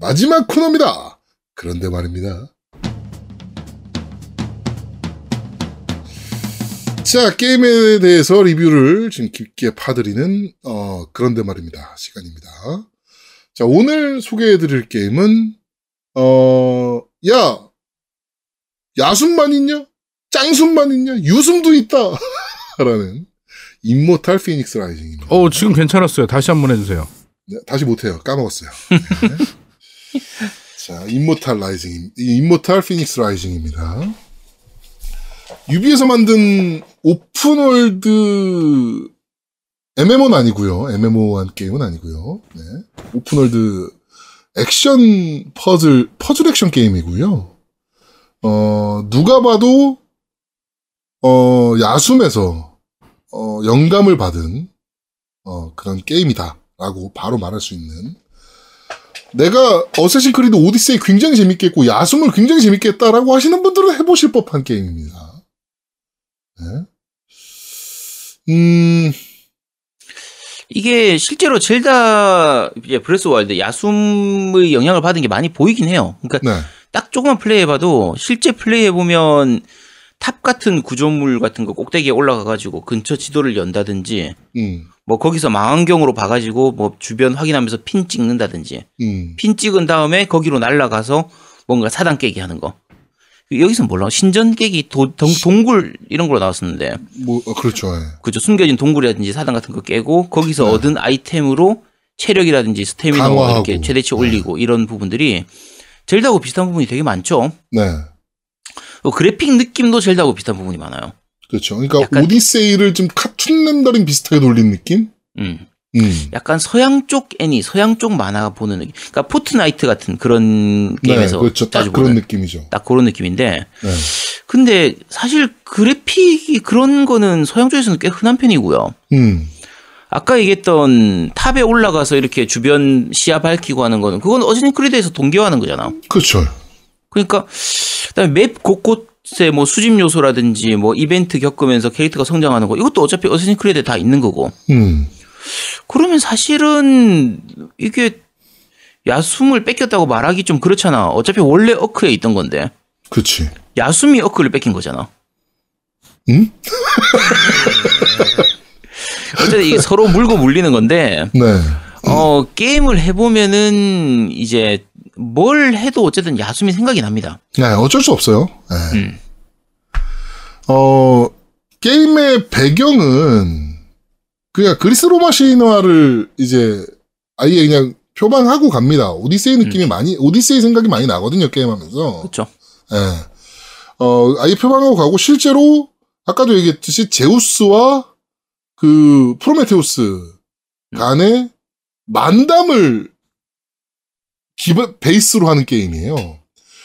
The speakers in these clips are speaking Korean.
마지막 코너입니다. 그런데 말입니다. 자, 게임에 대해서 리뷰를 지금 깊게 파드리는, 어, 그런데 말입니다. 시간입니다. 자, 오늘 소개해 드릴 게임은, 어, 야, 야숨만 있냐? 짱숨만 있냐? 유숨도 있다! 라는, 임모탈 피닉스 라이징입니다. 어, 지금 괜찮았어요. 다시 한번 해주세요. 네, 다시 못해요. 까먹었어요. 네. 자, 임모탈 라이징, 임모탈 피닉스 라이징입니다. 유비에서 만든 open world MMO는 아니고요. MMO한 게임은 아니고요. 네. open world 액션 퍼즐 퍼즐 액션 게임이고요. 어 누가 봐도 어 야숨에서 어 영감을 받은 어 그런 게임이다라고 바로 말할 수 있는 내가 어쌔신 크리드 오디세이 굉장히 재밌게 했고 야숨을 굉장히 재밌게 했다라고 하시는 분들은 해보실 법한 게임입니다. 네. 음, 이게 실제로 젤다 이제 브레스 월드 야숨의 영향을 받은 게 많이 보이긴 해요. 그러니까 네. 딱 조금만 플레이해봐도 실제 플레이해보면 탑 같은 구조물 같은 거 꼭대기에 올라가가지고 근처 지도를 연다든지 음, 뭐 거기서 망원경으로 봐가지고 뭐 주변 확인하면서 핀 찍는다든지 음. 핀 찍은 다음에 거기로 날아가서 뭔가 사당 깨기 하는 거. 여기서 몰라 신전 깨기 도, 동, 동굴 이런 걸로 나왔었는데 뭐, 어, 그렇죠. 예. 그죠 숨겨진 동굴이라든지 사당 같은 거 깨고 거기서 네. 얻은 아이템으로 체력이라든지 스태미나 강화하고. 이렇게 최대치 네. 올리고 이런 부분들이 젤다하고 비슷한 부분이 되게 많죠. 네. 어, 그래픽 느낌도 젤다하고 비슷한 부분이 많아요. 그렇죠. 그러니까 약간- 오디세이를 좀 카툰 렌더링 비슷하게 돌린 느낌? 음. 음. 약간 서양 쪽 애니, 서양 쪽 만화 보는 느낌. 그러니까 포트나이트 같은 그런 게임에서 네, 그렇죠. 딱 그런 느낌이죠. 딱 그런 느낌인데 네. 근데 사실 그래픽이 그런 거는 서양 쪽에서는 꽤 흔한 편이고요. 음. 아까 얘기했던 탑에 올라가서 이렇게 주변 시야 밝히고 하는 거는 그건 어쌔신 크리드에서 동기화하는 거잖아. 그렇죠. 그러니까 그다음에 맵 곳곳 에 뭐 수집 요소라든지 뭐 이벤트 겪으면서 캐릭터가 성장하는 거 이것도 어차피 어쌔신 크리드에 다 있는 거고. 음. 그러면 사실은 이게 야숨을 베꼈다고 말하기 좀 그렇잖아. 어차피 원래 어크에 있던 건데 그치. 야숨이 어크를 베낀 거잖아. 음? 어쨌든 이게 서로 물고 물리는 건데 네. 어 게임을 해보면은 이제 뭘 해도 어쨌든 야숨이 생각이 납니다. 네, 어쩔 수 없어요. 네. 음. 어, 게임의 배경은, 그냥 그리스 로마 신화를 이제 아예 그냥 표방하고 갑니다. 오디세이 느낌이 많이, 오디세이 생각이 많이 나거든요, 게임하면서. 그렇죠. 예. 어, 아예 표방하고 가고, 실제로, 아까도 얘기했듯이, 제우스와 그, 프로메테우스 간의 만담을 기본, 베이스로 하는 게임이에요.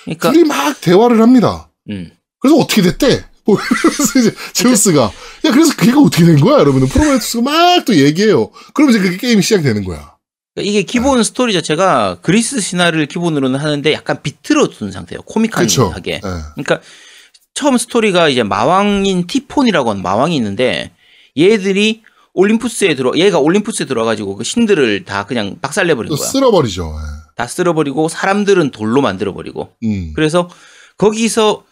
그러니까 둘이 막 대화를 합니다. 음. 그래서 어떻게 됐대? 뭐 이러면서 이제 제우스가 야 그래서 걔가 어떻게 된 거야? 이러면 프로메테우스가 막 또 얘기해요. 그럼 이제 그게 게임이 시작되는 거야. 그러니까 이게 기본 스토리 자체가 그리스 신화를 기본으로는 하는데 약간 비틀어 둔 상태예요. 그렇죠. 코믹하게. 예. 그러니까 처음 스토리가 이제 마왕인 티폰이라고 하는 마왕이 있는데 얘들이 올림푸스에 들어 얘가 올림푸스에 들어가지고 그 신들을 다 그냥 박살내버린 또 거야. 쓸어버리죠. 다 쓸어버리고 사람들은 돌로 만들어버리고 예. 음. 그래서 거기서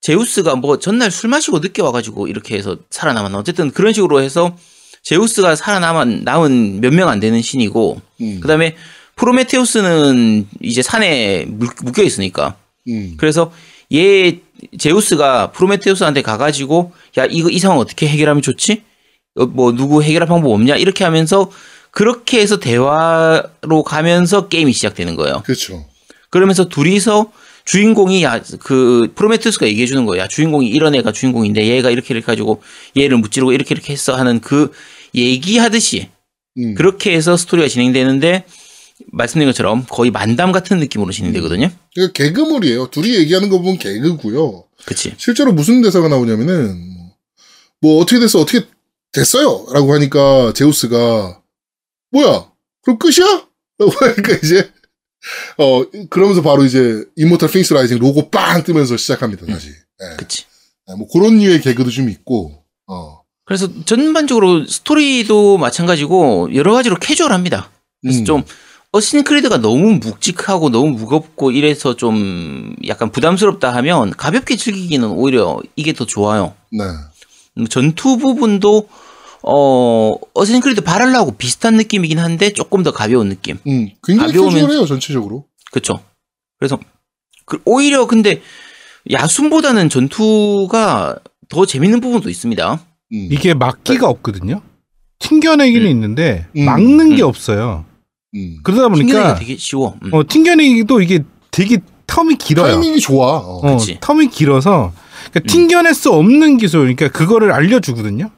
제우스가 뭐 전날 술 마시고 늦게 와가지고 이렇게 해서 살아남았나 어쨌든 그런 식으로 해서 제우스가 살아남은 남은 몇 명 안 되는 신이고 음. 그다음에 프로메테우스는 이제 산에 물- 묶여 있으니까 음. 그래서 얘 제우스가 프로메테우스한테 가가지고 야 이거 이 상황 어떻게 해결하면 좋지? 어, 뭐 누구 해결할 방법 없냐? 이렇게 하면서 그렇게 해서 대화로 가면서 게임이 시작되는 거예요. 그렇죠. 그러면서 둘이서 주인공이 야 그 프로메테우스가 얘기해 주는 거야. 주인공이 이런 애가 주인공인데 얘가 이렇게 이렇게 가지고 얘를 무찌르고 이렇게 이렇게 했어 하는 그 얘기하듯이 음. 그렇게 해서 스토리가 진행되는데 말씀드린 것처럼 거의 만담 같은 느낌으로 진행되거든요. 그러니까 개그물이에요. 둘이 얘기하는 거 보면 개그고요. 그치? 실제로 무슨 대사가 나오냐면은 뭐, 뭐 어떻게 됐어 어떻게 됐어요?라고 하니까 제우스가 뭐야 그럼 끝이야? 라고 하니까 이제 어 그러면서 바로 이제 이모탈 피닉스 라이징 로고 빵 뜨면서 시작합니다 다시. 예. 그치? 예, 뭐 그런 류의 개그도 좀 있고 어. 그래서 전반적으로 스토리도 마찬가지고 여러 가지로 캐주얼합니다. 그래서 음. 좀 어시닌 크리드가 너무 묵직하고 너무 무겁고 이래서 좀 약간 부담스럽다 하면 가볍게 즐기기는 오히려 이게 더 좋아요. 네. 음, 전투 부분도 어 어시닌 크리드 바랄라하고 비슷한 느낌이긴 한데 조금 더 가벼운 느낌. 음, 굉장히 가벼우면- 캐주얼해요, 전체적으로. 그렇죠. 그래서 그 오히려 근데 야숨보다는 전투가 더 재밌는 부분도 있습니다. 음. 이게 막기가 없거든요. 튕겨내기는 음. 있는데 음. 막는 게 음. 없어요. 음. 그러다 보니까 되게 쉬워. 음. 어, 튕겨내기도 이게 되게 텀이 길어요. 타이밍이 좋아. 어. 어, 그치. 텀이 길어서 그러니까 음. 튕겨낼 수 없는 기술, 그러니까 그거를 알려주거든요.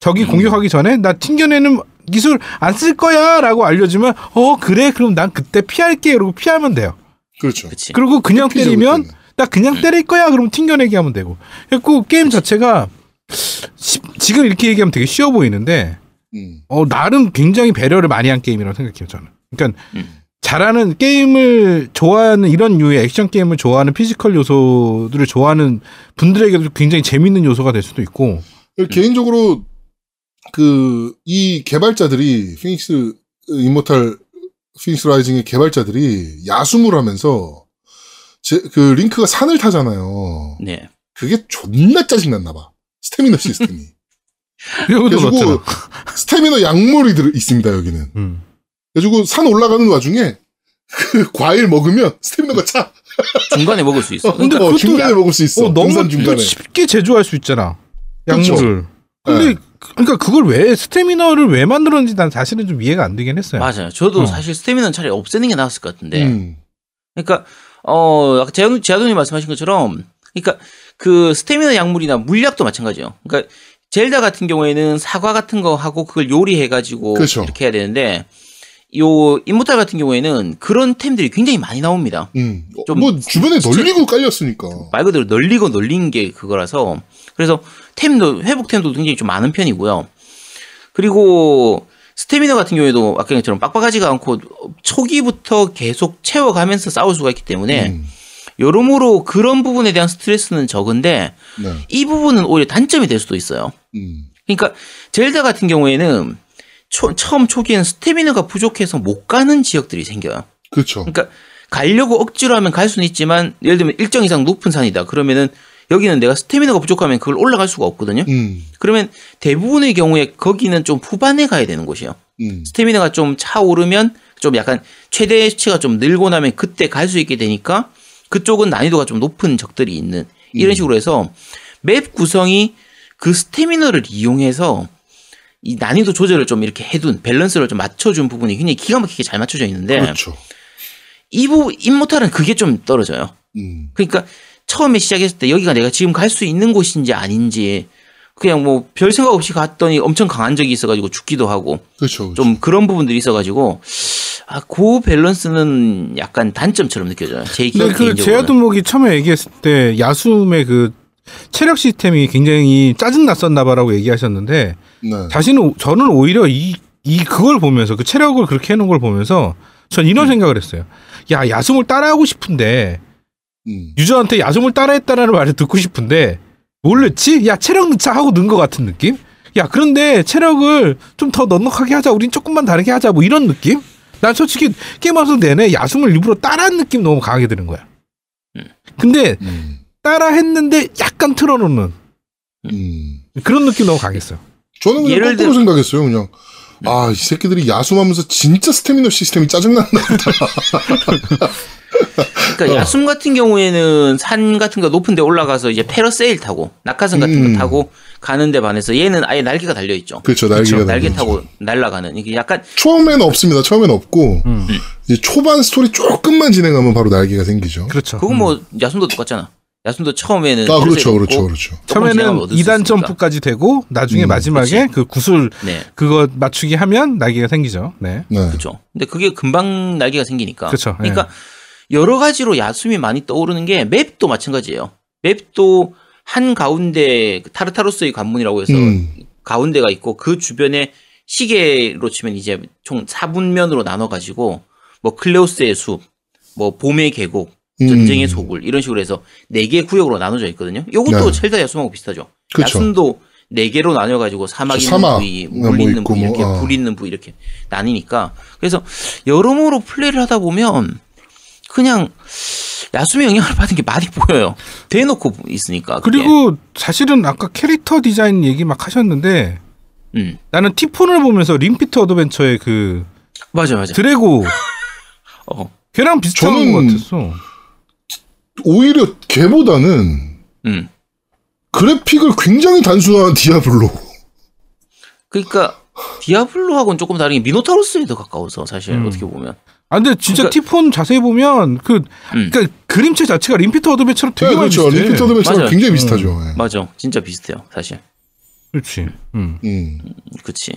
적이 음. 공격하기 전에 나 튕겨내는 기술 안 쓸 거야라고 알려주면 어 그래 그럼 난 그때 피할게 그러고 피하면 돼요. 그렇죠. 그치. 그리고 그냥 때리면 그때는. 나 그냥 때릴 거야 그러면 튕겨내기 하면 되고. 그리고 게임 자체가 시- 지금 이렇게 얘기하면 되게 쉬워 보이는데 음. 어 나름 굉장히 배려를 많이 한 게임이라고 생각해요 저는. 그러니까 음. 잘하는 게임을 좋아하는 이런 류의 액션 게임을 좋아하는 physical 요소들을 좋아하는 분들에게도 굉장히 재밌는 요소가 될 수도 있고. 개인적으로 그 이 개발자들이 피닉스 이모탈 피닉스 라이징의 개발자들이 야숨을 하면서 제, 그 링크가 산을 타잖아요. 네. 그게 존나 짜증났나 봐. 스태미너 시스템이. 그래가지고. 스태미너 약물이 들 있습니다 여기는. 음. 그래가지고 산 올라가는 와중에 그 과일 먹으면 스태미너가 차. 중간에 먹을 수 있어. 어, 근데 어, 중간에 야- 먹을 수 있어. 어, 너무. 쉽게 제조할 수 있잖아. 약물을. 근데 그러니까 그걸 왜 스태미너를 왜 만들었는지 난 사실은 좀 이해가 안 되긴 했어요. 맞아요. 저도 어. 사실 스태미너는 차라리 없애는 게 나았을 것 같은데. 음. 그러니까 어 아까 제아동 제아동이 말씀하신 것처럼 그러니까 그 스태미너 약물이나 물약도 마찬가지예요. 그러니까 젤다 같은 경우에는 사과 같은 거 하고 그걸 요리해 가지고 그렇죠. 이렇게 해야 되는데 요 인모탈 같은 경우에는 그런 템들이 굉장히 많이 나옵니다. 음. 어, 좀뭐 주변에 널리고 깔렸으니까. 말 그대로 널리고 널린 게 그거라서 그래서 템도 회복템도 굉장히 좀 많은 편이고요. 그리고 스태미너 같은 경우에도 아까 얘기처럼 빡빡하지가 않고 초기부터 계속 채워가면서 싸울 수가 있기 때문에 음. 여러모로 그런 부분에 대한 스트레스는 적은데 네. 이 부분은 오히려 단점이 될 수도 있어요. 음. 그러니까 젤다 같은 경우에는 초- 처음 초기에는 스태미너가 부족해서 못 가는 지역들이 생겨요. 그렇죠. 그러니까 가려고 억지로 하면 갈 수는 있지만 예를 들면 일정 이상 높은 산이다. 그러면은 여기는 내가 스태미너가 부족하면 그걸 올라갈 수가 없거든요. 음. 그러면 대부분의 경우에 거기는 좀 후반에 가야 되는 곳이에요. 음. 스태미너가 좀 차오르면 좀 약간 최대치가 좀 늘고 나면 그때 갈 수 있게 되니까 그쪽은 난이도가 좀 높은 적들이 있는 이런 음. 식으로 해서 맵 구성이 그 스태미너를 이용해서 이 난이도 조절을 좀 이렇게 해둔 밸런스를 좀 맞춰준 부분이 굉장히 기가 막히게 잘 맞춰져 있는데 그렇죠. 이 부, 임모탈은 그게 좀 떨어져요. 음. 그러니까 처음에 시작했을 때 여기가 내가 지금 갈 수 있는 곳인지 아닌지 그냥 뭐 별 생각 없이 갔더니 엄청 강한 적이 있어가지고 죽기도 하고 그렇죠. 좀 그런 부분들이 있어가지고 아, 그 밸런스는 약간 단점처럼 느껴져요. 제 근데 그. 제아두목이 처음에 얘기했을 때 야숨의 그 체력 시스템이 굉장히 짜증 났었나봐라고 얘기하셨는데 네. 자신은 저는 오히려 이, 이 그걸 보면서 그 체력을 그렇게 해놓은 걸 보면서 전 이런 음. 생각을 했어요. 야 야숨을 따라하고 싶은데 음. 유저한테 야숨을 따라했다라는 말을 듣고 싶은데 뭘 넣지? 야 체력 넣자 하고 넣은 것 같은 느낌? 야 그런데 체력을 좀 더 넉넉하게 하자. 우린 조금만 다르게 하자. 뭐 이런 느낌? 난 솔직히 게임하면서 내내 야숨을 일부러 따라한 느낌 너무 강하게 드는 거야. 음. 근데 음. 따라 했는데 약간 틀어놓는 음. 그런 느낌 너무 강했어요. 저는 그냥 예를 거꾸로 들어- 생각했어요. 그냥 아 이 새끼들이 야숨하면서 진짜 스태미너 시스템이 짜증난다. 그러니까 어. 야숨 같은 경우에는 산 같은 거 높은 데 올라가서 이제 패러세일 타고 낙하산 같은 음. 거 타고 가는데 반해서 얘는 아예 날개가 달려 있죠. 그렇죠. 날개가 날개 달려있죠. 타고 날아가는 이게 약간 처음에는 없습니다. 처음에는 없고 음. 이제 초반 스토리 조금만 진행하면 바로 날개가 생기죠. 그렇죠. 그건 음. 뭐 야숨도 똑같잖아. 야숨도 처음에는 아 그렇죠, 그렇죠, 그렇죠. 처음에는 얻을 수 2단 있으니까. 점프까지 되고 나중에 음, 마지막에 그치. 그 구슬 네, 그거 맞추기 하면 날개가 생기죠. 네. 네. 그렇죠. 근데 그게 금방 날개가 생기니까. 그렇죠. 그러니까 여러 가지로 야숨이 많이 떠오르는 게 맵도 마찬가지예요. 맵도 한 가운데 그 타르타로스의 관문이라고 해서 음. 가운데가 있고 그 주변에 시계로 치면 이제 총 4분면으로 나눠 가지고 뭐 클레오스의 숲, 뭐 봄의 계곡, 음. 전쟁의 소굴 이런 식으로 해서 네 개 구역으로 나눠져 있거든요. 이것도 네. 젤다 야숨하고 비슷하죠. 그렇죠. 야숨도 네 개로 나뉘어 가지고 사막 그쵸, 있는 사막. 부위, 뭐 물 있는 있고 부위 뭐, 이렇게 어. 불 있는 부위 이렇게 나뉘니까 그래서 여러모로 플레이를 하다 보면 그냥 야숨의 영향을 받은 게 많이 보여요. 대놓고 있으니까. 그게. 그리고 사실은 아까 캐릭터 디자인 얘기 막 하셨는데 음 나는 티폰을 보면서 링피트 어드벤처의 그 맞아 맞아. 드래고 어, 걔랑 비슷한 저는- 것 같았어. 오히려 걔보다는 음 그래픽을 굉장히 단순한 디아블로. 그러니까 디아블로하고는 조금 다른 게 미노타우스에 더 가까워서 사실 음. 어떻게 보면. 아 근데 진짜 그러니까- 티폰 자세히 보면 그 음. 그러니까 그림체 자체가 링피트 어드벤처처럼 되게 네, 많이 그렇죠. 비슷해. 링피트 어드벤처랑 맞아요. 굉장히 비슷하죠. 예. 맞아, 진짜 비슷해요 사실. 그렇지. 음. 음. 그치.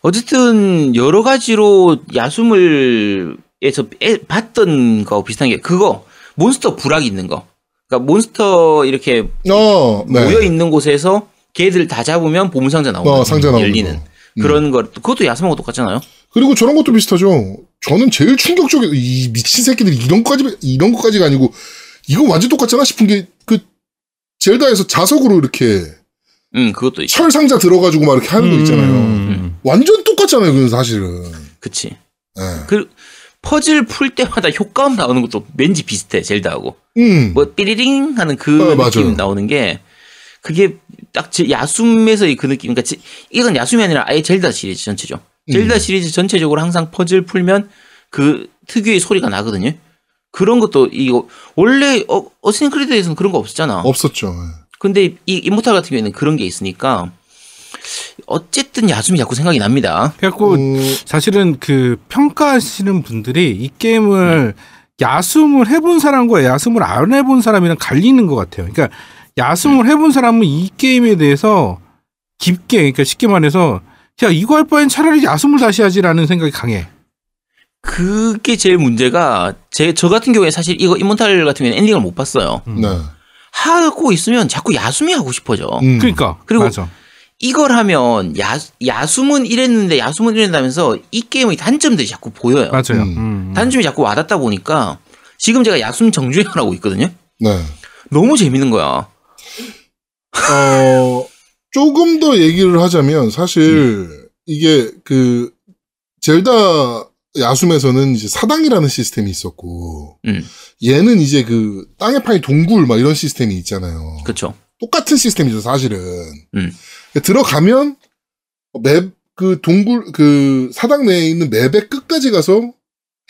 어쨌든 여러 가지로 야숨을에서 빼- 봤던 거 비슷한 게 그거 몬스터 부락 있는 거. 그러니까 몬스터 이렇게 어, 네. 모여 있는 곳에서 걔들 다 잡으면 보물 상자 나오는 어, 상자 나오는 열리는 거. 음. 그런 거 그것도 야숨하고 똑같잖아요. 그리고 저런 것도 비슷하죠. 저는 제일 충격적인 이 미친 새끼들이 이런 것까지 이런 것까지가 아니고 이거 완전 똑같잖아 싶은 게 그 젤다에서 자석으로 이렇게 음 그것도 있죠. 철 상자 들어가지고 막 이렇게 하는 거 있잖아요. 음. 완전 똑같잖아요. 그건 사실은. 그치. 예. 그 퍼즐 풀 때마다 효과음 나오는 것도 왠지 비슷해 젤다하고. 음. 뭐 삐리링 하는 그 어, 느낌 맞아요. 나오는 게 그게 딱 이제 야숨에서의 그 느낌. 그러니까 지- 이건 야숨이 아니라 아예 젤다 시리즈 전체죠. 젤다 음. 시리즈 전체적으로 항상 퍼즐 풀면 그 특유의 소리가 나거든요. 그런 것도 이거 원래 어, 어쌔신 크리드에서는 그런 거 없었잖아. 없었죠. 예. 근데 이 이모탈 같은 경우에는 그런 게 있으니까 어쨌든 야숨이 자꾸 생각이 납니다. 그래갖고 음, 사실은 그 평가하시는 분들이 이 게임을 야숨을 해본 사람과 야숨을 안 해본 사람이랑 갈리는 것 같아요. 그러니까 야숨을 해본 사람은 이 게임에 대해서 깊게, 그러니까 쉽게 말해서 야 이거 할 바엔 차라리 야숨을 다시 하지라는 생각이 강해. 그게 제일 문제가 제 저 같은 경우에 사실 이거 이모탈 같은 경우에는 엔딩을 못 봤어요. 음. 네. 하고 있으면 자꾸 야숨이 하고 싶어져. 음. 그러니까 그리고 맞아. 이걸 하면 야, 야숨은 이랬는데 야숨은 이랬다면서 이 게임의 단점들이 자꾸 보여요. 맞아요. 음. 음. 단점이 자꾸 와닿다 보니까 지금 제가 야숨 정주행을 하고 있거든요. 네. 너무 재밌는 거야. 어, 조금 더 얘기를 하자면 사실 이게 그 젤다 야숨에서는 이제 사당이라는 시스템이 있었고 음, 얘는 이제 그 땅에 파인 동굴 막 이런 시스템이 있잖아요. 그렇죠. 똑같은 시스템이죠, 사실은. 음. 들어가면 맵 그 동굴 그 사당 내에 있는 맵의 끝까지 가서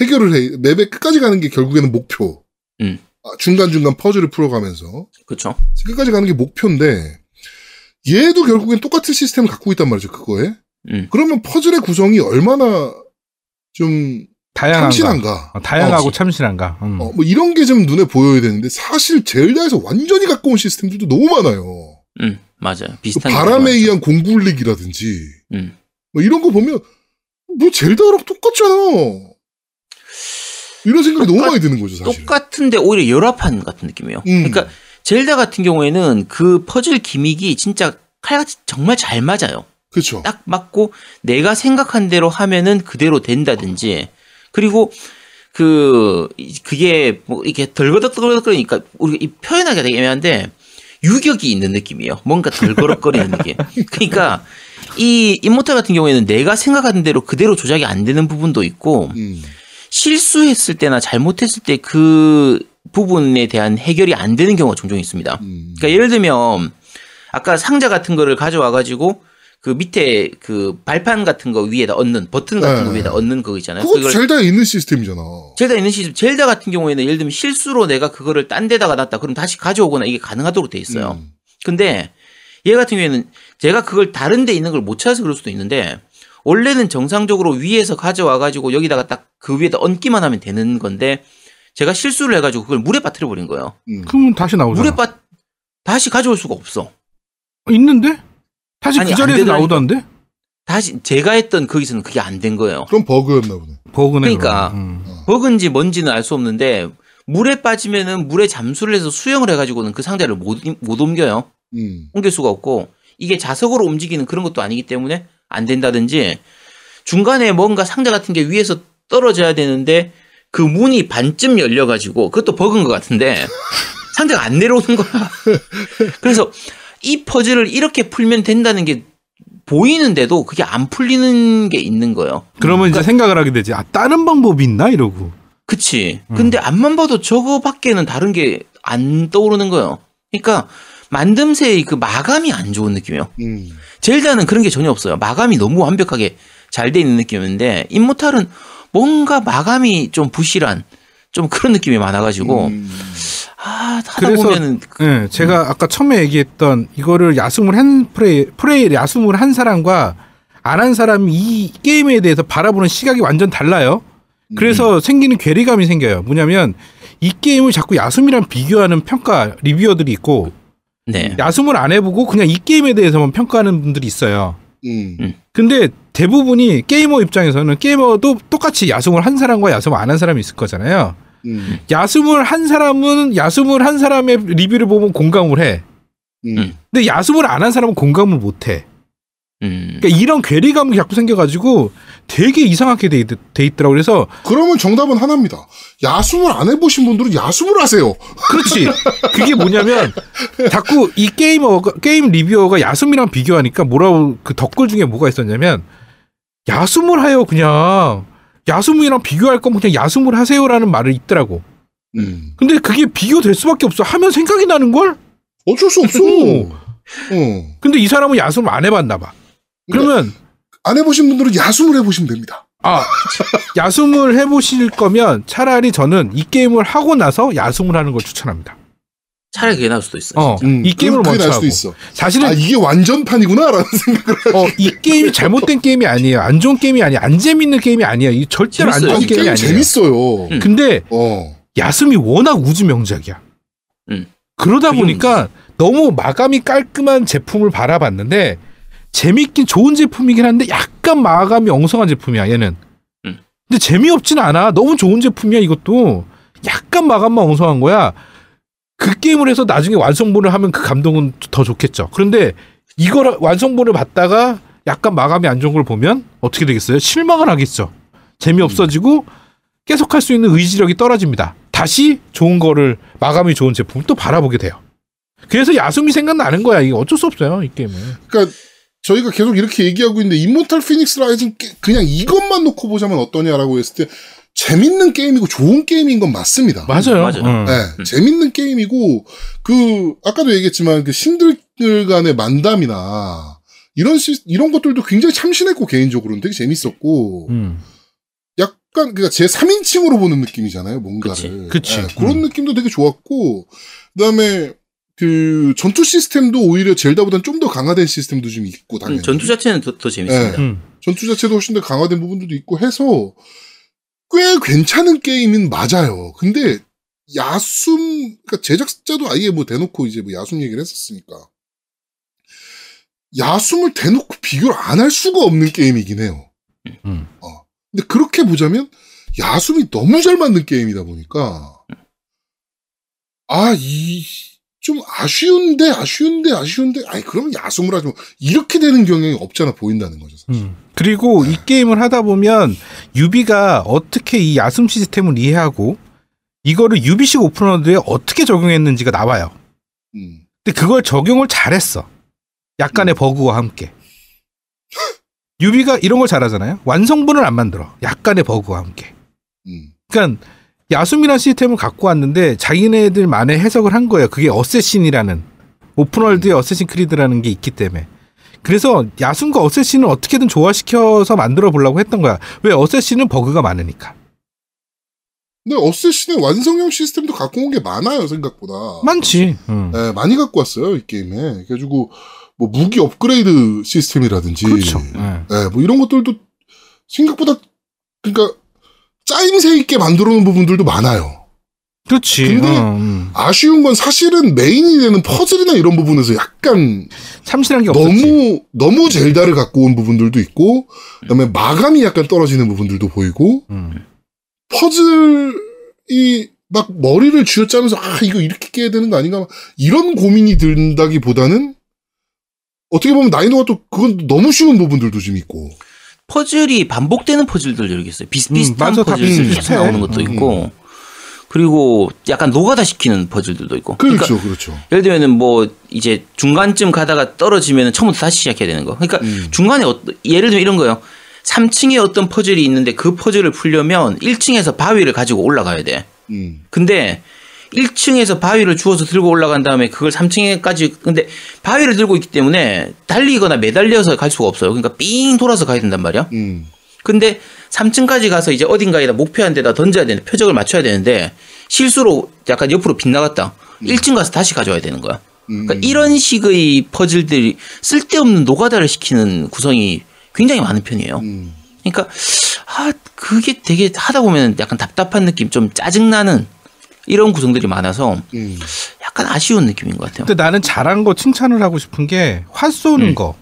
해결을 해. 맵의 끝까지 가는 게 결국에는 목표. 음. 아, 중간 중간 퍼즐을 풀어가면서 그렇죠. 끝까지 가는 게 목표인데 얘도 결국엔 똑같은 시스템을 갖고 있단 말이죠, 그거에. 음, 그러면 퍼즐의 구성이 얼마나 좀 다양한가. 참신한가. 어, 다양하고 그렇지. 참신한가. 음. 어, 뭐 이런 게 좀 눈에 보여야 되는데 사실 젤다에서 완전히 가까운 시스템들도 너무 많아요. 음, 맞아요. 그 비슷한. 게 바람에. 의한 공굴릭이라든지 음, 뭐 이런 거 보면 뭐 젤다랑 똑같잖아. 이런 생각이 너무 똑같- 많이 드는 거죠, 사실. 똑같은데 오히려 열합한 같은 느낌이에요. 음. 그러니까 젤다 같은 경우에는 그 퍼즐 기믹이 진짜 칼같이 정말 잘 맞아요. 그렇죠. 딱 맞고 내가 생각한 대로 하면은 그대로 된다든지 그리고 그 이- 그게 뭐 이렇게 덜거덕덜거리니까 우리가 이 표현하기가 되게 애매한데 유격이 있는 느낌이에요. 뭔가 덜거덕거리는 느낌. 그러니까 이 임모탈 같은 경우에는 내가 생각하는 대로 그대로 조작이 안 되는 부분도 있고 음. 실수했을 때나 잘못했을 때 그 부분에 대한 해결이 안 되는 경우가 종종 있습니다. 음. 그러니까 예를 들면 아까 상자 같은 거를 가져와 가지고 그 밑에 그 발판 같은 거 위에다 얹는 버튼 같은 거 네. 위에다 얹는 그거 있잖아요. 그걸 젤다에 있는 시스템이잖아. 젤다 있는 시스템 젤다 같은 경우에는 예를 들면 실수로 내가 그거를 딴 데다가 놨다 그럼 다시 가져오거나 이게 가능하도록 돼 있어요. 음. 근데 얘 같은 경우에는 제가 그걸 다른 데 있는 걸 못 찾아서 그럴 수도 있는데 원래는 정상적으로 위에서 가져와 가지고 여기다가 딱 그 위에다 얹기만 하면 되는 건데 제가 실수를 해 가지고 그걸 물에 빠뜨려 버린 거예요. 음. 그러면 다시 나오잖아. 물에 빠 다시 가져올 수가 없어. 있는데? 다시 아니, 그안 자리에서 되더라니까. 나오던데? 다시 제가 했던 거기서는 그게 안 된 거예요. 그럼 버그였나 보네. 버그네. 그러니까. 음. 버그인지 뭔지는 알 수 없는데 물에 빠지면은 물에 잠수를 해서 수영을 해가지고는 그 상자를 못, 못 옮겨요. 음. 옮길 수가 없고 이게 자석으로 움직이는 그런 것도 아니기 때문에 안 된다든지 중간에 뭔가 상자 같은 게 위에서 떨어져야 되는데 그 문이 반쯤 열려가지고 그것도 버그인 것 같은데 상자가 안 내려오는 거야. 그래서 이 퍼즐을 이렇게 풀면 된다는 게 보이는데도 그게 안 풀리는 게 있는 거예요. 그러면 이제 생각을 하게 되지. 아 다른 방법이 있나 이러고. 그치. 근데 앞만 봐도 저거밖에는 다른 게 안 떠오르는 거예요. 그러니까 만듦새의 그 마감이 안 좋은 느낌이에요. 음. 젤다는 그런 게 전혀 없어요. 마감이 너무 완벽하게 잘 돼 있는 느낌인데 임모탈은 뭔가 마감이 좀 부실한 좀 그런 느낌이 많아가지고 음. 아 하다 그래서 보면은 예, 제가 아까 처음에 얘기했던 이거를 야숨을 한 프레이 프레이 야숨을 한 사람과 안 한 사람이 이 게임에 대해서 바라보는 시각이 완전 달라요. 그래서 생기는 괴리감이 생겨요. 뭐냐면 이 게임을 자꾸 야숨이랑 비교하는 평가 리뷰어들이 있고 네. 야숨을 안 해보고 그냥 이 게임에 대해서만 평가하는 분들이 있어요. 음. 근데 대부분이 게이머 입장에서는 게이머도 똑같이 야숨을 한 사람과 야숨을 안한 사람이 있을 거잖아요. 음. 야숨을 한 사람은 야숨을 한 사람의 리뷰를 보면 공감을 해. 음. 근데 야숨을 안 한 사람은 공감을 못 해. 음. 그러니까 이런 괴리감이 자꾸 생겨가지고 되게 이상하게 돼, 있, 돼 있더라고. 그래서 그러면 정답은 하나입니다. 야숨을 안 해보신 분들은 야숨을 하세요. 그렇지. 그게 뭐냐면 자꾸 이 게이머 게임 리뷰어가 야숨이랑 비교하니까 뭐라고 그 덧글 중에 뭐가 있었냐면 야숨을 하요 그냥 야숨이랑 비교할 거면 그냥 야숨을 하세요라는 말을 있더라고. 음. 근데 그게 비교될 수밖에 없어. 하면 생각이 나는 걸. 어쩔 수 없어. 오. 어. 근데 이 사람은 야숨을 안 해봤나 봐. 그러면 안 해보신 분들은 야숨을 해보시면 됩니다. 아 야숨을 해보실 거면 차라리 저는 이 게임을 하고 나서 야숨을 하는 걸 추천합니다. 차라리 그게 나을 수도 있어. 어. 음, 이 게임을 하고. 수도 있어. 사실은 아 이게 완전판이구나라는 생각을. 어, 이 게임이 잘못된 게임이 아니에요. 안 좋은 게임이 아니에요. 안 재밌는 게임이 아니에요. 이 절대로 안 재밌어요. 좋은 이 게임이 게임 아니에요. 재밌어요. 음. 근데 어. 야숨이 워낙 우주 명작이야. 음. 그러다 보니까 너무 마감이 깔끔한 제품을 바라봤는데 재밌긴 좋은 제품이긴 한데 약간 마감이 엉성한 제품이야 얘는. 음. 근데 재미없진 않아. 너무 좋은 제품이야 이것도. 약간 마감만 엉성한 거야. 그 게임을 해서 나중에 완성본을 하면 그 감동은 더 좋겠죠. 그런데 이걸 완성본을 봤다가 약간 마감이 안 좋은 걸 보면 어떻게 되겠어요? 실망을 하겠죠. 재미없어지고 계속 할 수 있는 의지력이 떨어집니다. 다시 좋은 거를 마감이 좋은 제품을 또 바라보게 돼요. 그래서 야숨이 생각나는 거야. 이게 어쩔 수 없어요. 이 게임은. 그러니까 저희가 계속 이렇게 얘기하고 있는데 인모탈 피닉스 라이징 게- 그냥 이것만 놓고 보자면 어떠냐라고 했을 때 재밌는 게임이고 좋은 게임인 건 맞습니다. 맞아요. 맞아요. 응. 네, 음. 재밌는 게임이고 그 아까도 얘기했지만 그 신들 간의 만담이나 이런 시, 이런 것들도 굉장히 참신했고 개인적으로는 되게 재밌었고 음. 약간 그니까 제 3인칭으로 보는 느낌이잖아요, 뭔가를. 그치, 그치. 네, 그런 음. 느낌도 되게 좋았고 그다음에 그 전투 시스템도 오히려 젤다보다는 좀 더 강화된 시스템도 좀 있고 당연히 음, 전투 자체는 더, 더 재밌습니다. 음. 전투 자체도 훨씬 더 강화된 부분들도 있고 해서 꽤 괜찮은 게임은 맞아요. 근데 야숨 그러니까 제작자도 아예 뭐 대놓고 이제 뭐 야숨 얘기를 했었으니까 야숨을 대놓고 비교를 안 할 수가 없는 게임이긴 해요. 음. 어. 근데 그렇게 보자면 야숨이 너무 잘 만든 게임이다 보니까 아 이 좀 아쉬운데 아쉬운데 아쉬운데 아니 그러면 야숨을 하지 뭐 이렇게 되는 경향이 없잖아 보인다는 거죠. 음. 그리고 이 게임을 하다 보면 유비가 어떻게 이 야숨 시스템을 이해하고 이거를 유비식 오픈월드에 어떻게 적용했는지가 나와요. 음. 근데 그걸 적용을 잘했어. 약간의 버그와 함께. 유비가 이런 걸 잘하잖아요. 완성본을 안 만들어. 약간의 버그와 함께. 음. 그러니까 야숨이라는 시스템을 갖고 왔는데 자기네들만의 해석을 한 거예요. 그게 어쌔신이라는 open world의 어쌔신 크리드라는 게 있기 때문에. 그래서 야숨과 어쌔신을 어떻게든 조화시켜서 만들어 보려고 했던 거야. 왜 어쌔신은 버그가 많으니까. 근데 어쌔신의 완성형 시스템도 갖고 온 게 많아요 생각보다. 많지. 응. 네, 많이 갖고 왔어요 이 게임에. 그래가지고 뭐 무기 업그레이드 시스템이라든지. 그렇죠. 예. 네, 뭐 이런 것들도 생각보다 그러니까 짜임새 있게 만들어 놓은 부분들도 많아요. 그렇지. 근데 어, 음. 아쉬운 건 사실은 메인이 되는 퍼즐이나 이런 부분에서 약간 참신한 게 없었지. 너무 너무 젤다를 갖고 온 부분들도 있고 그다음에 마감이 약간 떨어지는 부분들도 보이고 음. 퍼즐이 막 머리를 쥐어짜면서 아 이거 이렇게 깨야 되는 거 아닌가 이런 고민이 든다기보다는 어떻게 보면 난이도가 또 그건 너무 쉬운 부분들도 좀 있고 퍼즐이 반복되는 퍼즐들도 이렇게 있어요. 비슷비슷한 음, 퍼즐들이 비슷해. 나오는 것도 음. 있고. 그리고 약간 노가다 시키는 퍼즐들도 있고. 그러니까 그렇죠, 그렇죠. 예를 들면은 뭐 이제 중간쯤 가다가 떨어지면 처음부터 다시 시작해야 되는 거. 그러니까 음. 중간에 어, 예를 들면 이런 거요. 3층에 어떤 퍼즐이 있는데 그 퍼즐을 풀려면 1층에서 바위를 가지고 올라가야 돼. 음. 근데 1층에서 바위를 주워서 들고 올라간 다음에 그걸 3층에까지 근데 바위를 들고 있기 때문에 달리거나 매달려서 갈 수가 없어요. 그러니까 삥 돌아서 가야 된단 말이야. 음. 근데 3층까지 가서 이제 어딘가에다 목표한 데다 던져야 되는데 표적을 맞춰야 되는데 실수로 약간 옆으로 빗나갔다. 1층 가서 다시 가져와야 되는 거야. 그러니까 음. 이런 식의 퍼즐들이 쓸데없는 노가다를 시키는 구성이 굉장히 많은 편이에요. 음. 그러니까 아 그게 되게 하다 보면 약간 답답한 느낌, 좀 짜증 나는 이런 구성들이 많아서 음. 약간 아쉬운 느낌인 것 같아요. 근데 나는 잘한 거 칭찬을 하고 싶은 게 활 쏘는 음. 거.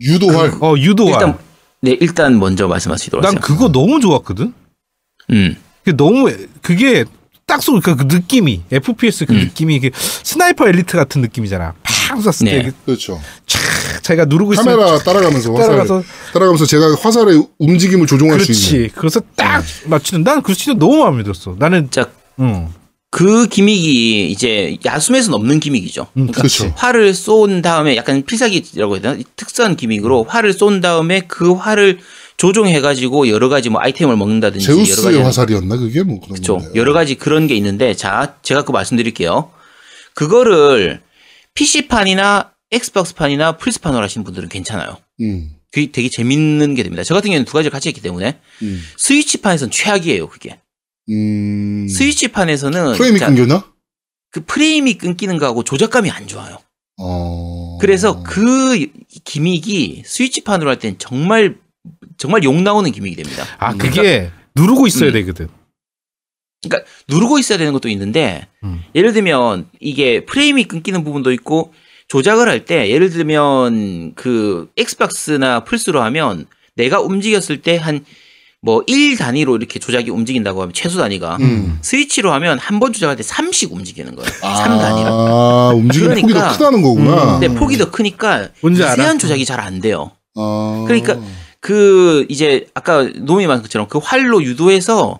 유도활. 어 유도활. 일단 네 일단 먼저 말씀하시도록 난 하세요. 그거 너무 좋았거든. 음. 그게 너무 그게 딱 쏘, 그, 그 느낌이 FPS 그 음. 느낌이 그 스나이퍼 엘리트 같은 느낌이잖아. 팡 쐈을 네. 때 이게 그렇죠. 촥 자기가 누르고 있으면 카메라 따라가면서 따라가서 따라가면서 제가 화살의 움직임을 조종할 수 있는. 그렇지. 그래서 딱 맞추는. 나는 그 진짜 너무 마음에 들었어. 나는 자, 응. 그 gimmick이 이제 야숨에서는 없는 gimmick이죠. 음, 그러니까 그렇죠. 활을 쏜 다음에 약간 필살기라고 해야 되나? 특수한 gimmick으로 활을 쏜 다음에 그 활을 조종해가지고 여러 가지 뭐 아이템을 먹는다든지 여러 가지 제우스의 화살이었나 그게 뭐 그런 그렇죠. 건데. 여러 가지 그런 게 있는데 자 제가 그 말씀드릴게요. 그거를 PC판이나 엑스박스판이나 플스판으로 하신 분들은 괜찮아요. 음. 그게 되게 재밌는 게 됩니다. 저 같은 경우는 두 가지를 같이 했기 때문에 음. 스위치판에서는 최악이에요. 그게 음. 스위치판에서는 프레임이 자, 끊겼나? 그 프레임이 끊기는 거하고 조작감이 안 좋아요. 어. 그래서 그 기믹이 스위치판으로 할 땐 정말 정말 욕 나오는 기믹이 됩니다. 아 그게 누르고 있어야 음. 되거든. 그러니까 누르고 있어야 되는 것도 있는데 음. 예를 들면 이게 프레임이 끊기는 부분도 있고 조작을 할 때 예를 들면 그 엑스박스나 플스로 하면 내가 움직였을 때 한 뭐 1 단위로 이렇게 조작이 움직인다고 하면 최소 단위가 음. 스위치로 하면 한 번 조작할 때 3씩 움직이는 거예요. 아, 3 단위라. 움직임 폭이 더 그러니까- 크다는 거구나. 음. 근데 폭이 더 크니까? 미세한 조작이 잘 안 돼요. 아. 그러니까 그 이제 아까 노미 말한 것처럼 그 활로 유도해서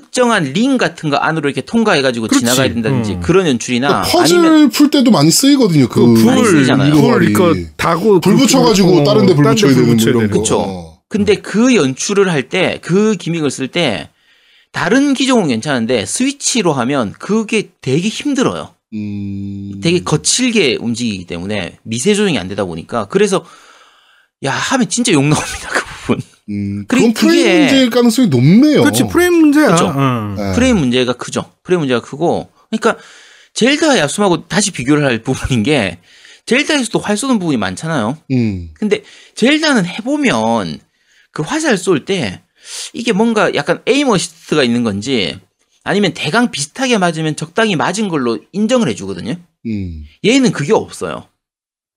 특정한 링 같은 거 안으로 이렇게 통과해가지고 그렇지. 지나가야 된다든지 음. 그런 연출이나 퍼즐 아니면 풀 때도 많이 쓰이거든요. 그 그 불. 불 이동알이. 이거 다고 불그 붙여가지고 어, 다른 데불 딴데 붙여야 되는 이런 거. 어. 근데 그 연출을 할 때 그 기믹을 쓸 때 다른 기종은 괜찮은데 스위치로 하면 그게 되게 힘들어요. 음. 되게 거칠게 움직이기 때문에 미세 조정이 안 되다 보니까 그래서 야 하면 진짜 욕 나옵니다 그. 음, 그리고 프레임 그게- 문제일 가능성이 높네요. 그렇지 프레임 문제야. 응. 네. 프레임 문제가 크죠. 프레임 문제가 크고 그러니까 젤다 야숨하고 다시 비교를 할 부분인 게 젤다에서도 활 쏘는 부분이 많잖아요. 음. 근데 젤다는 해보면 그 화살 쏠 때 이게 뭔가 약간 에임 어시스트가 있는 건지 아니면 대강 비슷하게 맞으면 적당히 맞은 걸로 인정을 해주거든요. 음. 얘는 그게 없어요.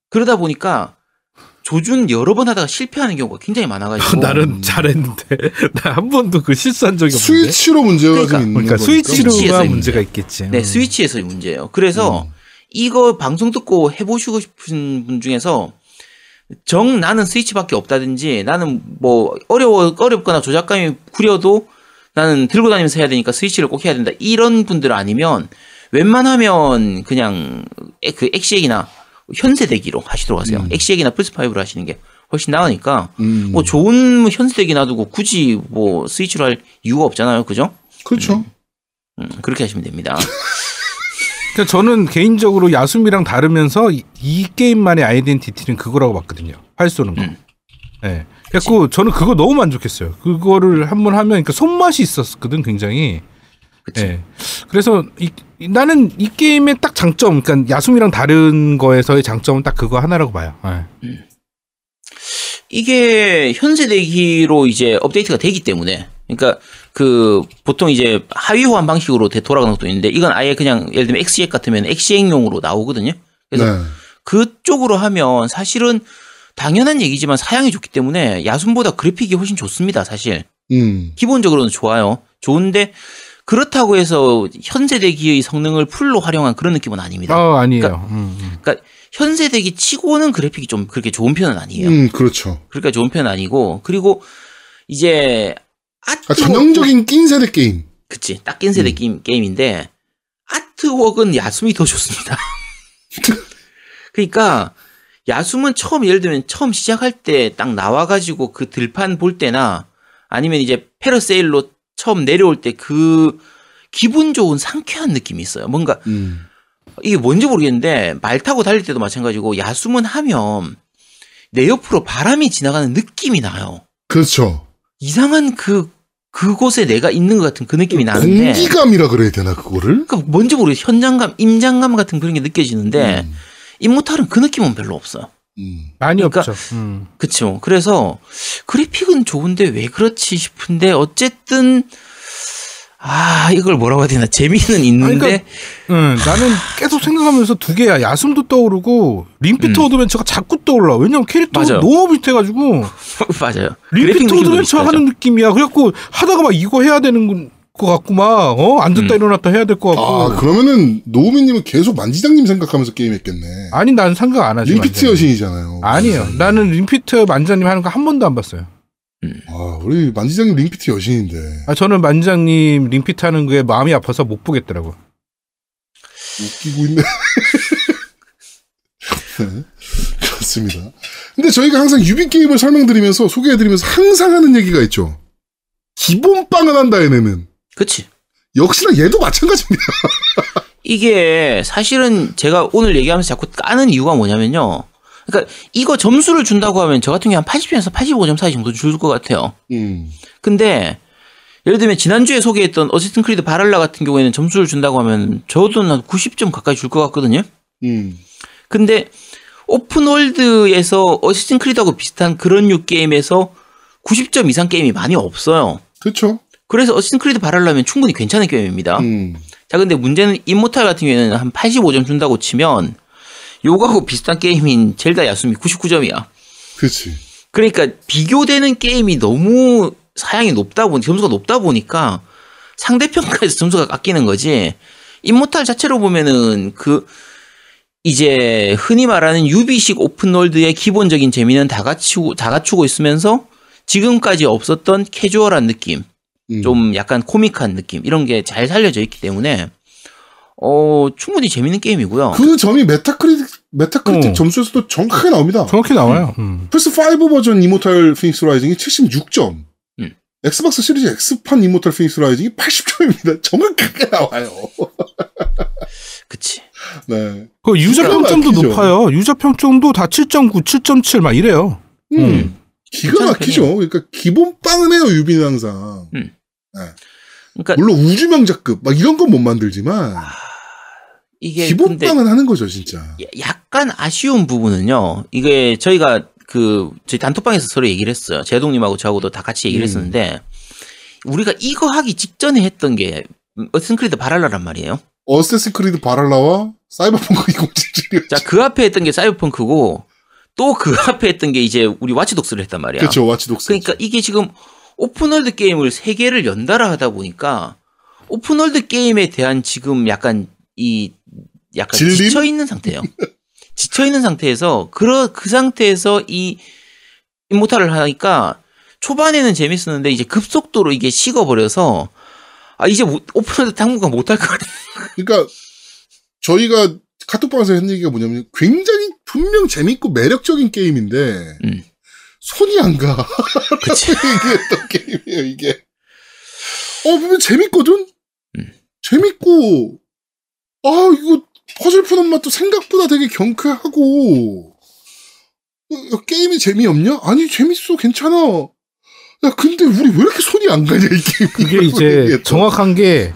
그러다 보니까 조준 여러 번 하다가 실패하는 경우가 굉장히 많아가지고 나는 잘했는데 나 한 번도 그 실수한 적이 없는데. 스위치로 문제가 그러니까, 좀 있는 그러니까 거니까. 스위치로가 문제가 있겠지. 네 음. 스위치에서의 문제예요. 그래서 음. 이거 방송 듣고 해보시고 싶은 분 중에서 정 나는 스위치밖에 없다든지 나는 뭐 어려워 어렵거나 조작감이 구려도 나는 들고 다니면서 해야 되니까 스위치를 꼭 해야 된다 이런 분들 아니면 웬만하면 그냥 에- 그 엑시엑이나 현세대기로 하시도록 하세요. 음. 엑시엑이나 플스5로 하시는 게 훨씬 나으니까 음. 뭐 좋은 현세대기 놔두고 굳이 뭐 스위치로 할 이유가 없잖아요. 그죠? 그렇죠. 음, 그렇게 하시면 됩니다. 그러니까 저는 개인적으로 야숨이랑 다르면서 이, 이 게임만의 아이덴티티는 그거라고 봤거든요. 활 쏘는 거. 음. 네. 그래서 저는 그거 너무 만족했어요. 그거를 한번 하면 그러니까 손맛이 있었거든 굉장히. 그치? 네. 그래서 이, 이- 나는 이 게임의 딱 장점, 그러니까 야숨이랑 다른 거에서의 장점은 딱 그거 하나라고 봐요. 네. 이게 현세 대기로 이제 업데이트가 되기 때문에 그러니까 그 보통 이제 하위 호환 방식으로 돼- 돌아가는 것도 있는데 이건 아예 그냥 예를 들면 엑시엑 같으면 엑시엑용으로 나오거든요. 그래서 네. 그쪽으로 하면 사실은 당연한 얘기지만 사양이 좋기 때문에 야숨보다 그래픽이 훨씬 좋습니다. 사실 음. 기본적으로는 좋아요. 좋은데 그렇다고 해서 현세대기의 성능을 풀로 활용한 그런 느낌은 아닙니다. 어 아니에요. 그러니까 음, 음. 그러니까 현세대기 치고는 그래픽이 좀 그렇게 좋은 편은 아니에요. 음, 그렇죠. 그러니까 좋은 편은 아니고 그리고 이제 아, 아트웍 전형적인 낀 세대 게임. 그치. 딱 낀 세대 게임, 게임인데, 아트웍은 야숨이 더 좋습니다. 그러니까, 야숨은 처음, 예를 들면 처음 시작할 때 딱 나와가지고 그 들판 볼 때나, 아니면 이제 페러세일로 처음 내려올 때 그 기분 좋은 상쾌한 느낌이 있어요. 뭔가, 음. 이게 뭔지 모르겠는데, 말 타고 달릴 때도 마찬가지고, 야숨은 하면, 내 옆으로 바람이 지나가는 느낌이 나요. 그렇죠. 이상한 그 그곳에 내가 있는 것 같은 그 느낌이 나는데 공기감이라 그래야 되나 그거를? 그러니까 뭔지 모르겠어 현장감 임장감 같은 그런 게 느껴지는데 음. 임모탈은 그 느낌은 별로 없어요 음. 많이 그러니까- 없죠. 음. 그쵸 그래서 그래픽은 좋은데 왜 그렇지 싶은데 어쨌든 아 이걸 뭐라고 해야 되나 재미는 있는데 그러니까 응, 나는 계속 생각하면서 두 개야. 야숨도 떠오르고 림피트 음. 어드벤처가 자꾸 떠올라. 왜냐면 캐릭터가 맞아요. 너무 비슷해가지고 맞아요 링피트 어드벤처. 하는 느낌이야. 그래갖고 하다가 막 이거 해야 되는 것 같고 막 어? 안 듣다 음. 일어났다 해야 될 것 같고. 아 그러면은 노우미님은 계속 만지장님 생각하면서 게임했겠네. 아니 난 생각 안 하지. 링피트 만장님. 여신이잖아요. 아니에요. 나는 링피트 만장님 하는 거 한 번도 안 봤어요. 아 우리 만지장님 링피트 여신인데 아, 저는 만장님 링피트 하는 거에 마음이 아파서 못 보겠더라고. 웃기고 있네. 네, 그렇습니다. 근데 저희가 항상 유비 게임을 설명드리면서 소개해드리면서 항상 하는 얘기가 있죠. 기본빵을 한다 얘네는. 그치 역시나 얘도 마찬가지입니다. 이게 사실은 제가 오늘 얘기하면서 자꾸 까는 이유가 뭐냐면요 그러니까 이거 점수를 준다고 하면 저 같은 경우 한 80점에서 85점 사이 정도 줄 것 같아요 음. 근데 예를 들면 지난주에 소개했던 어쌔신 크리드 발할라 같은 경우에는 점수를 준다고 하면 저도 한 90점 가까이 줄 것 같거든요. 음. 근데 open world에서 어쌔신 크리드하고 비슷한 그런 류 게임에서 90점 이상 게임이 많이 없어요. 그렇죠. 그래서 어쌔신 크리드 발할라면 충분히 괜찮은 게임입니다. 음. 자, 근데 문제는 임모탈 같은 경우에는 한 85점 준다고 치면 요거하고 비슷한 게임인 젤다 야숨이 99점이야. 그렇지. 그러니까 비교되는 게임이 너무 사양이 높다 보니 점수가 높다 보니까 상대평가에서 점수가 깎이는 거지. 임모탈 자체로 보면은 그 이제 흔히 말하는 유비식 open world의 기본적인 재미는 다 갖추고 다 갖추고 있으면서 지금까지 없었던 캐주얼한 느낌, 음. 좀 약간 코믹한 느낌 이런 게 잘 살려져 있기 때문에 어 충분히 재밌는 게임이고요. 그 점이 메타크리틱 메타크리틱 어. 점수에서도 정확하게 나옵니다. 정확히 나와요. 음. 플스 5 버전 이모탈 피닉스 라이징이 76점. 음. 엑스박스 시리즈 X판 이모탈 피닉스 라이징이 80점입니다. 정확하게 나와요. 그치. 네. 그 유저 평점도 기막히죠. 높아요. 유저 평점도 다 7.9, 7.7 막 이래요. 음. 음. 기가 막히죠. 그러니까 기본 빵은 해요, 유비는 항상. 음. 네. 그러니까 물론 우주명작급 막 이런 건 못 만들지만 이게 기본 근데 빵은 하는 거죠, 진짜. 야- 약간 아쉬운 부분은요. 이게 저희가 그 저희 단톡방에서 서로 얘기를 했어요. 제동님하고 저하고도 다 같이 얘기를 음. 했었는데 우리가 이거 하기 직전에 했던 게 어쌔신 크리드 발할라란 말이에요. 어쌔신 크리드 발할라와 사이버펑크 2077이요. 자 그 앞에 했던 게 사이버펑크고 또 그 앞에 했던 게 이제 우리 와치독스를 했단 말이야. 그렇죠, 와치독스. 그러니까 이게 지금 open world 게임을 세 개를 연달아 하다 보니까 open world 게임에 대한 지금 약간 이 약간 질림? 지쳐 있는 상태예요. 지쳐 있는 상태에서 그, 그 상태에서 이 임모탈을 하니까 초반에는 재밌었는데 이제 급속도로 이게 식어버려서 아 이제 못- open world 당분간 못할 것 같아. 그러니까 저희가 카톡방에서 했는 얘기가 뭐냐면 굉장히 분명 재밌고 매력적인 게임인데 음. 손이 안 가. 그치. 얘기했던 게임이에요, 이게. 어, 보면 재밌거든? 음. 재밌고, 아, 이거 퍼즐 푸는 맛도 생각보다 되게 경쾌하고, 어, 어, 게임이 재미없냐? 아니, 재밌어, 괜찮아. 야, 근데 우리 왜 이렇게 손이 안 가냐, 이 게임. 그게 이제 정확한 게,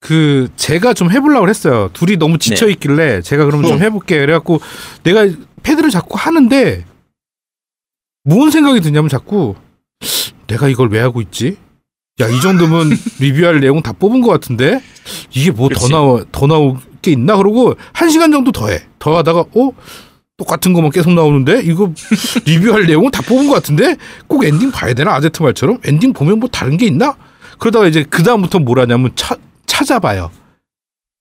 그, 제가 좀 해보려고 했어요. 둘이 너무 지쳐 있길래, 제가 그러면 좀 어. 해볼게. 그래갖고, 내가 패드를 자꾸 하는데, 무슨 생각이 드냐면 자꾸, 내가 이걸 왜 하고 있지? 야, 이 정도면 리뷰할 내용 다 뽑은 것 같은데? 이게 뭐 더. 나와, 더 나올 게 있나? 그러고, 한 시간 정도 더 해. 더 하다가, 어? 똑같은 것만 계속 나오는데? 이거 리뷰할 내용은 다 뽑은 것 같은데? 꼭 엔딩 봐야 되나? 아제트 말처럼? 엔딩 보면 뭐 다른 게 있나? 그러다가 이제 그다음부터 뭘 하냐면 차, 찾아봐요.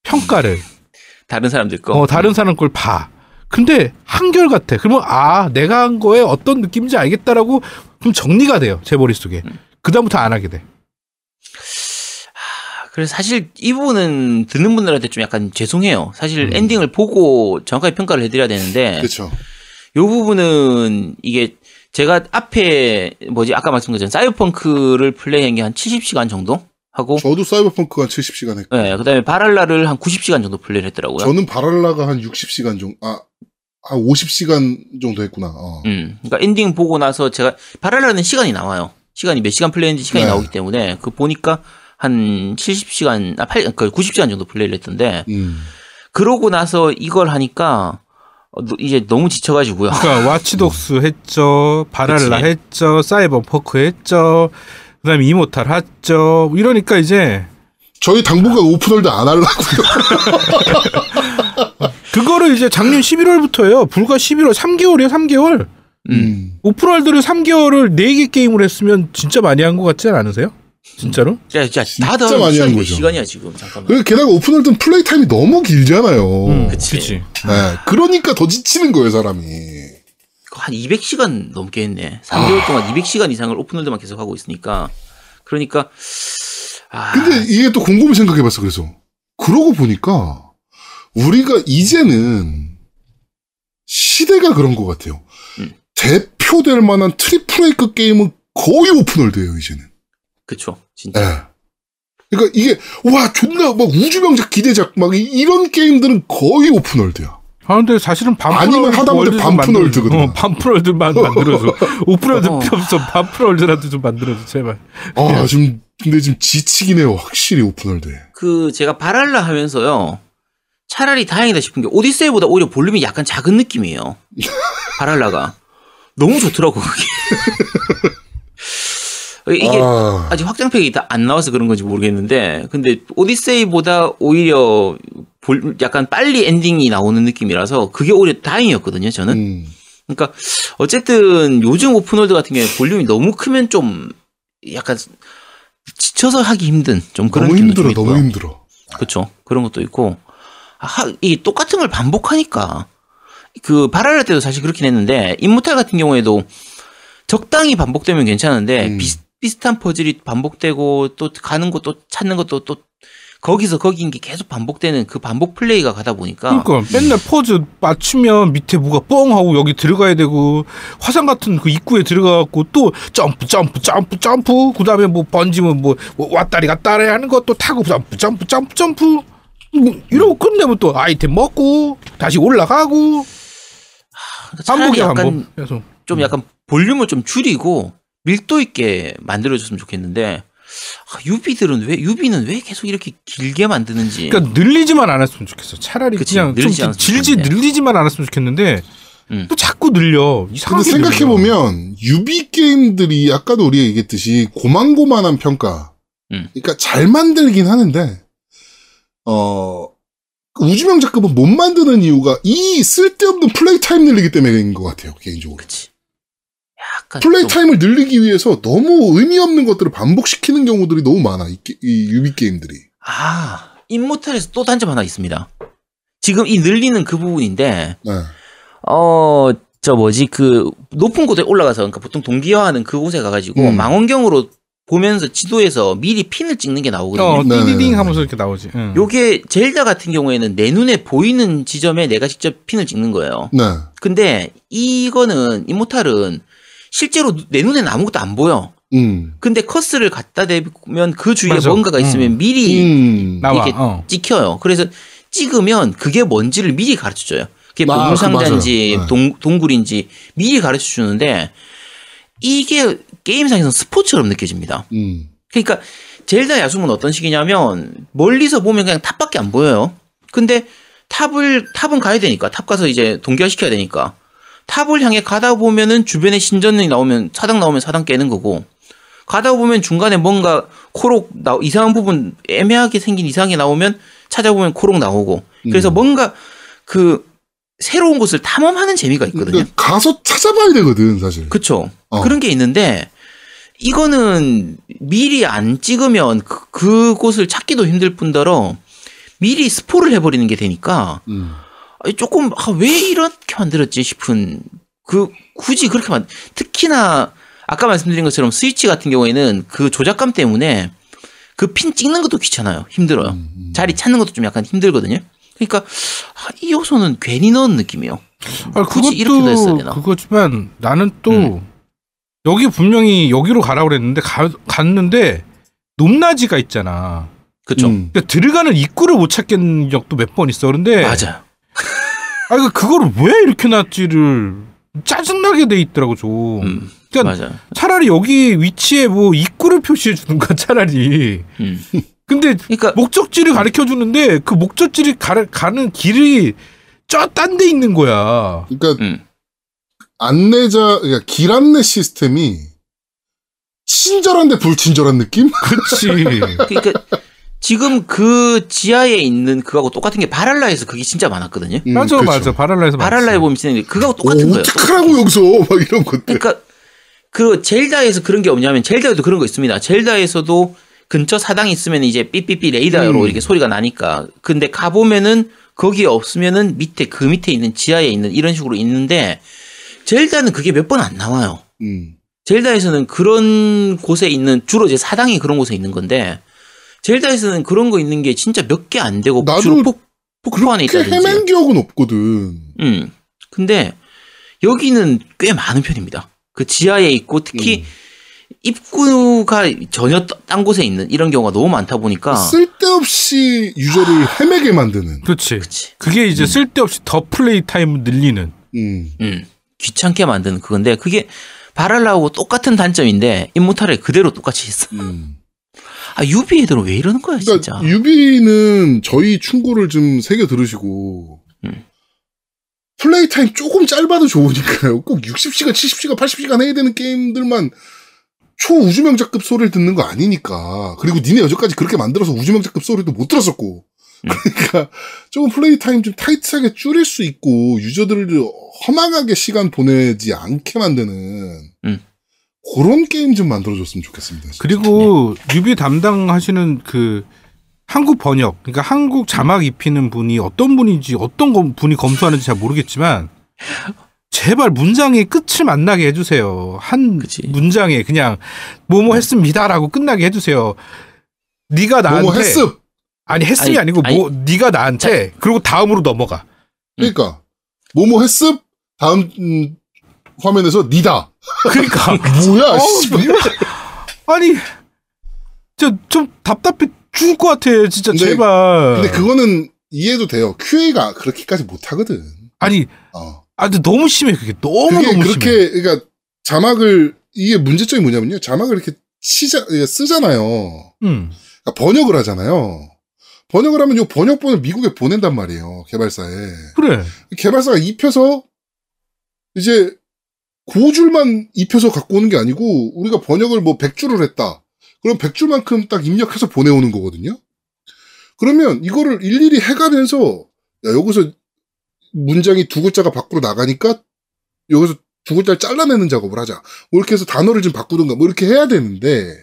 평가를. 다른 사람들 거. 어, 다른 사람 걸 봐. 근데 한결같아. 그러면 아, 내가 한 거에 어떤 느낌인지 알겠다라고 좀 정리가 돼요. 제 머릿속에. 그다음부터 안 하게 돼. 그래서 사실 이 부분은 듣는 분들한테 좀 약간 죄송해요. 사실 음. 엔딩을 보고 정확하게 평가를 해드려야 되는데 그렇죠. 요 부분은 이게 제가 앞에 뭐지 아까 것처럼 사이버펑크를 플레이한 게 한 70시간 정도 하고 저도 사이버펑크가 70시간 했고 네, 그다음에 발할라를 한 90시간 정도 플레이를 했더라고요. 저는 발할라가 한 60시간 정도 아, 한 50시간 정도 했구나. 어. 음. 그러니까 엔딩 보고 나서 제가 발할라는 시간이 나와요. 시간이 몇 시간 플레이했는지 시간이 네. 나오기 때문에 그 보니까 한 70시간 아 8, 그 90시간 정도 플레이를 했던데 음. 그러고 나서 이걸 하니까 어, 너- 이제 너무 지쳐가지고요. 그러니까 와치독스 했죠, 발할라 그치. 했죠, 사이버펑크 했죠, 그다음에 임모탈 했죠. 이러니까 이제 저희 당분간 open world 안 하려고요. 그거를 이제 작년 11월부터예요. 불과 11월 3개월이에요, 3개월. 음. open world를 3개월을 4개 게임을 했으면 진짜 많이 한 것 같지 않으세요? 진짜로? 진짜, 진짜 진짜 다들 많이 한 거죠. 시간이야 지금 잠깐만. 그리고 게다가 open world는 플레이 타임이 너무 길잖아요. 음, 그치. 그치. 네, 그러니까 더 지치는 거예요, 사람이. 한 200시간 넘게 했네. 3개월 동안 200시간 이상을 open world만 계속 하고 있으니까. 그러니까 아, 근데 이게 또 곰곰이 생각해봤어, 그래서. 그러고 보니까, 우리가 이제는, 시대가 그런 것 같아요. 음. 대표될 만한 triple A급 게임은 거의 open world예요, 이제는. 그쵸. 진짜. 예. 그러니까 이게, 와, 존나, 막 우주명작 기대작, 막 이- 이런 게임들은 거의 open world야. 아 근데 사실은 아니면 하다못해. 만들어. 어, 반픈월드만 만들어줘. open world 어. 필요 없어. 반픈월드라도 좀 만들어줘 제발. 아, 지금, 근데 지금 지치긴 해요, 확실히 open world에. 그 제가 발할라 하면서요. 차라리 다행이다 싶은 게 오디세이보다 오히려 볼륨이 약간 작은 느낌이에요. 발할라가 너무 좋더라고 그게. 이게 아, 아직 확장팩이 다 안 나와서 그런 건지 모르겠는데, 근데 오디세이보다 오히려 볼- 약간 빨리 엔딩이 나오는 느낌이라서 그게 오히려 다행이었거든요, 저는. 음. 그러니까 어쨌든 요즘 open world 같은 경우에 볼륨이 너무 크면 좀 약간 지쳐서 하기 힘든 좀 그런 너무 힘들어, 좀 너무. 힘들어. 그렇죠. 그런 것도 있고 하, 이 똑같은 걸 반복하니까 그 발할라 때도 사실 그렇긴 했는데 임모탈 같은 경우에도 적당히 반복되면 괜찮은데 음. 비슷 비슷한 퍼즐이 반복되고 또 가는 것도 찾는 것도 또 거기서 거기인 게 계속 반복되는 그 반복 플레이가 가다 보니까 그러니까 맨날 포즈 맞추면 밑에 뭐가 뻥 하고 여기 들어가야 되고 화산 같은 그 입구에 들어가갖고 또 점프 점프 점프 점프 그다음에 뭐 번지면 뭐, 뭐 왔다리 갔다리 하는 것도 타고 점프 점프 점프 점프 뭐 이러고 끝내면 또 아이템 먹고 다시 올라가고 그러니까 반복이야 약간 반복. 계속. 좀 약간 볼륨을 좀 줄이고 밀도 있게 만들어줬으면 좋겠는데 아, 유비들은 왜 유비는 왜 계속 이렇게 길게 만드는지 그러니까 늘리지만 않았으면 좋겠어. 차라리 그치, 그냥 좀 질질. 늘리지만 않았으면 좋겠는데 음. 또 자꾸 늘려. 근데 이상하게 생각해 보면, 유비 게임들이 아까도 우리가 얘기했듯이 고만고만한 평가. 음. 그러니까 잘 만들긴 하는데, 어, 우주명작급은 못 만드는 이유가 이 쓸데없는 플레이 타임 늘리기 때문인 것 같아요, 개인적으로. 그치 플레이 좀 타임을 늘리기 위해서 너무 의미 없는 것들을 반복시키는 경우들이 너무 많아, 이, 게- 이 유비 게임들이. 아, 임모탈에서 또 단점 하나 있습니다. 지금 이 늘리는 그 부분인데, 네. 어, 저 뭐지, 그, 높은 곳에 올라가서, 그러니까 보통 동기화하는 그곳에 가가지고, 음. 망원경으로 보면서 지도에서 미리 핀을 찍는 게 나오거든요. 어, 네, 네, 띠디딩 네. 하면서 이렇게 나오지. 응. 요게 젤다 같은 경우에는 내 눈에 보이는 지점에 내가 직접 핀을 찍는 거예요. 네. 근데 이거는, 인모탈은 실제로 내 눈에는 아무것도 안 보여. 음. 근데 커스를 갖다 대면 그 주위에 맞아. 뭔가가 있으면 미리 음. 나와. 이게 어. 찍혀요. 그래서 찍으면 그게 뭔지를 미리 가르쳐 줘요. 그게 아, 보물상자인지 그 맞아요. 네. 동, 동굴인지 미리 가르쳐 주는데 이게 게임상에서는 스포처럼 느껴집니다. 음. 그러니까 젤다 야숨은 어떤 식이냐면 멀리서 보면 그냥 탑밖에 안 보여요. 근데 탑을 탑은 가야 되니까 탑 가서 이제 동기화 시켜야 되니까 탑을 향해 가다 보면은 주변에 신전이 나오면 사당 나오면 사당 깨는 거고 가다 보면 중간에 뭔가 코록 나 이상한 부분 애매하게 생긴 이상하게 나오면 찾아보면 코록 나오고 그래서 음. 뭔가 그 새로운 곳을 탐험하는 재미가 있거든요. 그러니까 가서 찾아봐야 되거든, 사실. 그쵸. 어. 그런 게 있는데, 이거는 미리 안 찍으면 그, 그곳을 찾기도 힘들 뿐더러 미리 스포를 해버리는 게 되니까 음. 조금 아, 왜 이렇게 만들었지 싶은 그 굳이 그렇게 만 특히나 아까 말씀드린 것처럼 스위치 같은 경우에는 그 조작감 때문에 그 핀 찍는 것도 귀찮아요. 힘들어요. 음, 음. 자리 찾는 것도 좀 약간 힘들거든요. 그러니까 아, 이 요소는 괜히 넣은 느낌이에요. 아, 굳이 이렇게도 했어야 되나? 그거지만 나는 또 음. 여기 분명히 여기로 가라고 그랬는데 가, 갔는데 높낮이가 있잖아. 그쵸? 음. 그러니까 들어가는 입구를 못 찾겠는 적도 몇 번 있어. 그런데 맞아요. 아, 그 그거를 왜 이렇게 놨지를 짜증나게 돼 있더라고 좀. 음, 그러니까 맞아요. 차라리 여기 위치에 뭐 입구를 표시해 주든가 차라리. 음. 근데 그러니까 목적지를 가르쳐 주는데 그 목적지를 가, 가는 길이 저 딴 데 있는 거야. 그러니까 음. 안내자, 그러니까 길 안내 시스템이 친절한데 불친절한 느낌? 그렇지. 그러니까 지금 그 지하에 있는 그거하고 똑같은 게 바랄라에서 그게 진짜 많았거든요. 음, 맞아, 그렇죠. 맞아. 바랄라에서 바랄라에 보면 진짜 그거하고 똑같은 오, 거예요. 어떡하라고 여기서 막 이런 것들. 그러니까 그 젤다에서 그런 게 없냐면 젤다에도 그런 거 있습니다. 젤다에서도 근처 사당이 있으면 이제 삐삐삐 레이더로 음. 이렇게 소리가 나니까 근데 가 보면은 거기에 없으면은 밑에 그 밑에 있는 지하에 있는 이런 식으로 있는데 젤다는 그게 몇 번 안 나와요. 음. 젤다에서는 그런 곳에 있는 주로 이제 사당이 그런 곳에 있는 건데 젤다에서는 그런 거 있는 게 진짜 몇 개 안 되고 주로 폭, 폭포 안에 그렇게 있다든지. 헤맨 기억은 없거든. 음. 근데 여기는 꽤 많은 편입니다. 그 지하에 있고 특히 음. 입구가 전혀 떠- 딴 곳에 있는 이런 경우가 너무 많다 보니까 쓸데없이 유저를 헤매게 만드는. 그렇지. 그치. 그게 이제 쓸데없이 더 플레이 타임 늘리는. 음. 음. 귀찮게 만드는 그건데 그게 발할라하고 똑같은 단점인데 임모탈에 그대로 똑같이 있어. 음. 아 유비 애들은 왜 이러는 거야 그러니까 진짜. 유비는 저희 충고를 좀 새겨 들으시고 음. 플레이 타임 조금 짧아도 좋으니까요. 꼭 60시간, 70시간, 80시간 해야 되는 게임들만 초우주명작급 소리를 듣는 거 아니니까. 그리고 니네 여태까지 그렇게 만들어서 우주명작급 소리도 못 들었었고. 음. 그러니까 조금 플레이 타임 좀 타이트하게 줄일 수 있고 유저들을 허망하게 시간 보내지 않게 만드는 음. 그런 게임 좀 만들어줬으면 좋겠습니다. 진짜. 그리고 유비 담당하시는 그 한국 번역, 그러니까 한국 자막 입히는 분이 어떤 분인지 어떤 검- 분이 검수하는지 잘 모르겠지만 제발 문장의 끝을 만나게 해주세요. 한 그치. 문장에 그냥 뭐뭐 했습니다라고 끝나게 해주세요. 네가 나한테 뭐뭐 했습. 아니 했음이 아니, 아니, 고뭐 네가 나한테 그리고 다음으로 넘어가. 그러니까 뭐뭐 했습. 다음 음, 화면에서 니다. 그러니까 뭐야? 어우, 씨발. 아니 저좀 답답해 죽을 것 같아 진짜 근데- 제발. 근데 그거는 이해도 돼요. QA가 그렇게까지 못 하거든. 아니 어. 아 근데 너무 심해 그게 너무 그게 너무 그렇게 심해. 그러니까 자막을 이게 문제점이 뭐냐면요. 자막을 이렇게 치자 쓰잖아요. 음. 그러니까 번역을 하잖아요. 번역을 하면 요 번역본을 미국에 보낸단 말이에요. 개발사에. 그래. 개발사가 입혀서 이제 고줄만 입혀서 갖고 오는 게 아니고 우리가 번역을 뭐 100줄을 했다. 그럼 100줄만큼 딱 입력해서 보내오는 거거든요. 그러면 이거를 일일이 해가면서 야 여기서 문장이 두 글자가 밖으로 나가니까 여기서 두 글자를 잘라내는 작업을 하자. 뭐 이렇게 해서 단어를 좀 바꾸든가 뭐 이렇게 해야 되는데